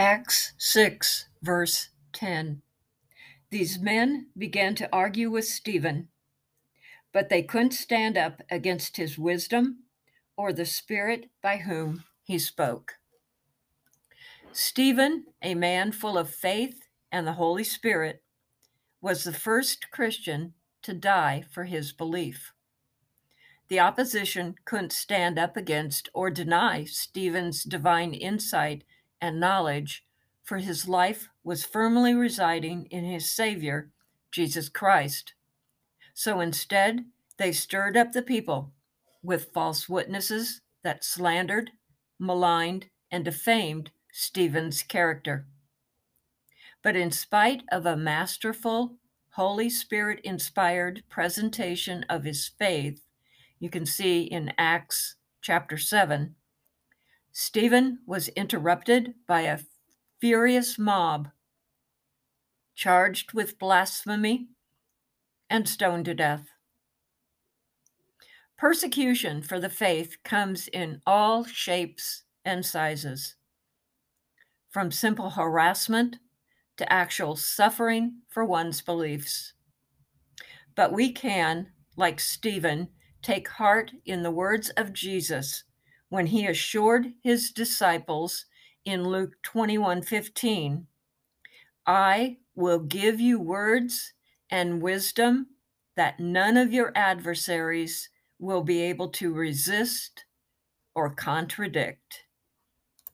Acts 6, verse 10. These men began to argue with Stephen, but they couldn't stand up against his wisdom or the Spirit by whom he spoke. Stephen, a man full of faith and the Holy Spirit, was the first Christian to die for his belief. The opposition couldn't stand up against or deny Stephen's divine insight and knowledge, for his life was firmly residing in his Savior, Jesus Christ. So instead, they stirred up the people with false witnesses that slandered, maligned, and defamed Stephen's character. But in spite of a masterful, Holy Spirit inspired presentation of his faith, you can see in Acts chapter 7, Stephen was interrupted by a furious mob charged with blasphemy and stoned to death. Persecution for the faith comes in all shapes and sizes, from simple harassment to actual suffering for one's beliefs. But we can, like Stephen, take heart in the words of Jesus when he assured his disciples in Luke 21 15, I will give you words and wisdom that none of your adversaries will be able to resist or contradict.